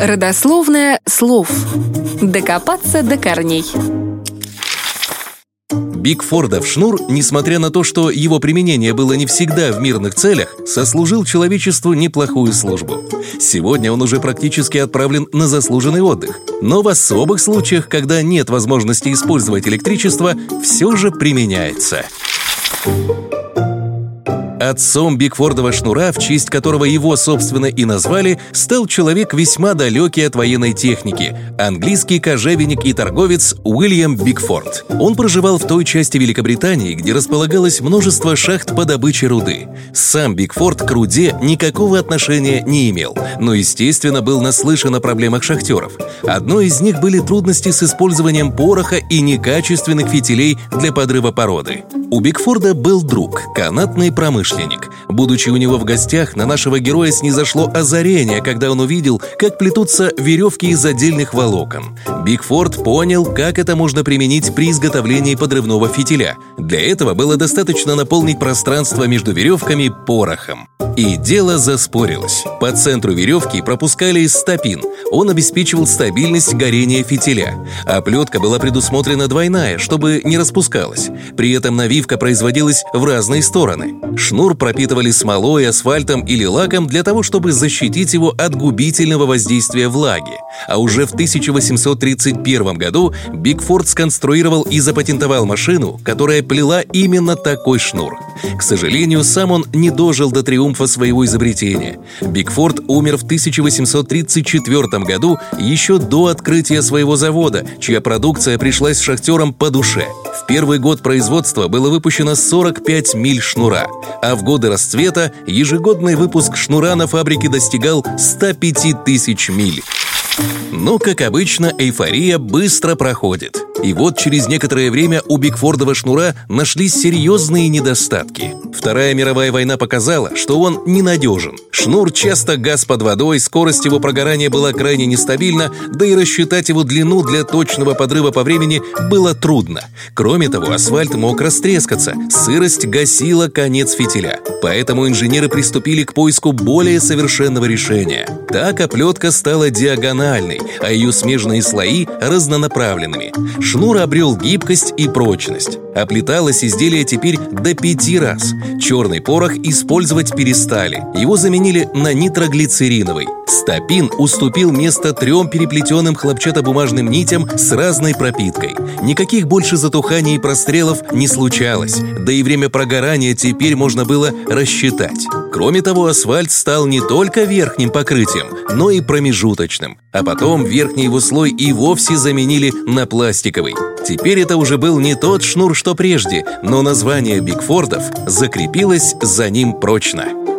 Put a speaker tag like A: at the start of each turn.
A: Родословная слов. Докопаться до корней.
B: Бикфордов шнур, несмотря на то, что его применение было не всегда в мирных целях, сослужил человечеству неплохую службу. Сегодня он уже практически отправлен на заслуженный отдых. Но в особых случаях, когда нет возможности использовать электричество, все же применяется. Отцом Бикфордова шнура, в честь которого его, собственно, и назвали, стал человек весьма далекий от военной техники – английский кожевенник и торговец Уильям Бикфорд. Он проживал в той части Великобритании, где располагалось множество шахт по добыче руды. Сам Бигфорд к руде никакого отношения не имел, но, естественно, был наслышан о проблемах шахтеров. Одной из них были трудности с использованием пороха и некачественных фитилей для подрыва породы. У Бигфорда был друг – канатный промышленник. Будучи у него в гостях, на нашего героя снизошло озарение, когда он увидел, как плетутся веревки из отдельных волокон. Бигфорд понял, как это можно применить при изготовлении подрывного фитиля. Для этого было достаточно наполнить пространство между веревками порохом. И дело заспорилось. По центру веревки пропускали стопин. Он обеспечивал стабильность горения фитиля. А плетка была предусмотрена двойная, чтобы не распускалась. При этом навивка производилась в разные стороны. Шнур пропитывали смолой, асфальтом или лаком для того, чтобы защитить его от губительного воздействия влаги. А уже в 1831 году Бигфорд сконструировал и запатентовал машину, которая плела именно такой шнур. К сожалению, сам он не дожил до триумфа своего изобретения. Бигфорд умер в 1834 году еще до открытия своего завода, чья продукция пришлась шахтерам по душе. В первый год производства было выпущено 45 миль шнура, а в годы расцвета ежегодный выпуск шнура на фабрике достигал 105 тысяч миль. Но, как обычно, эйфория быстро проходит. И вот через некоторое время у Бигфордова шнура нашлись серьезные недостатки. Вторая мировая война показала, что он ненадежен. Шнур часто газ под водой, скорость его прогорания была крайне нестабильна, да и рассчитать его длину для точного подрыва по времени было трудно. Кроме того, асфальт мог растрескаться, сырость гасила конец фитиля. Поэтому инженеры приступили к поиску более совершенного решения. Так оплетка стала диагональной, а ее смежные слои – разнонаправленными. Шнур обрел гибкость и прочность. Оплеталось изделие теперь до пяти раз. Черный порох использовать перестали. Его заменили на нитроглицериновый. Стопин уступил место трем переплетенным хлопчатобумажным нитям с разной пропиткой. Никаких больше затуханий и прострелов не случалось, да и время прогорания теперь можно было рассчитать. Кроме того, асфальт стал не только верхним покрытием, но и промежуточным. А потом верхний его слой и вовсе заменили на пластиковый. Теперь это уже был не тот шнур, что прежде, но название Бигфордов закрепилось за ним прочно.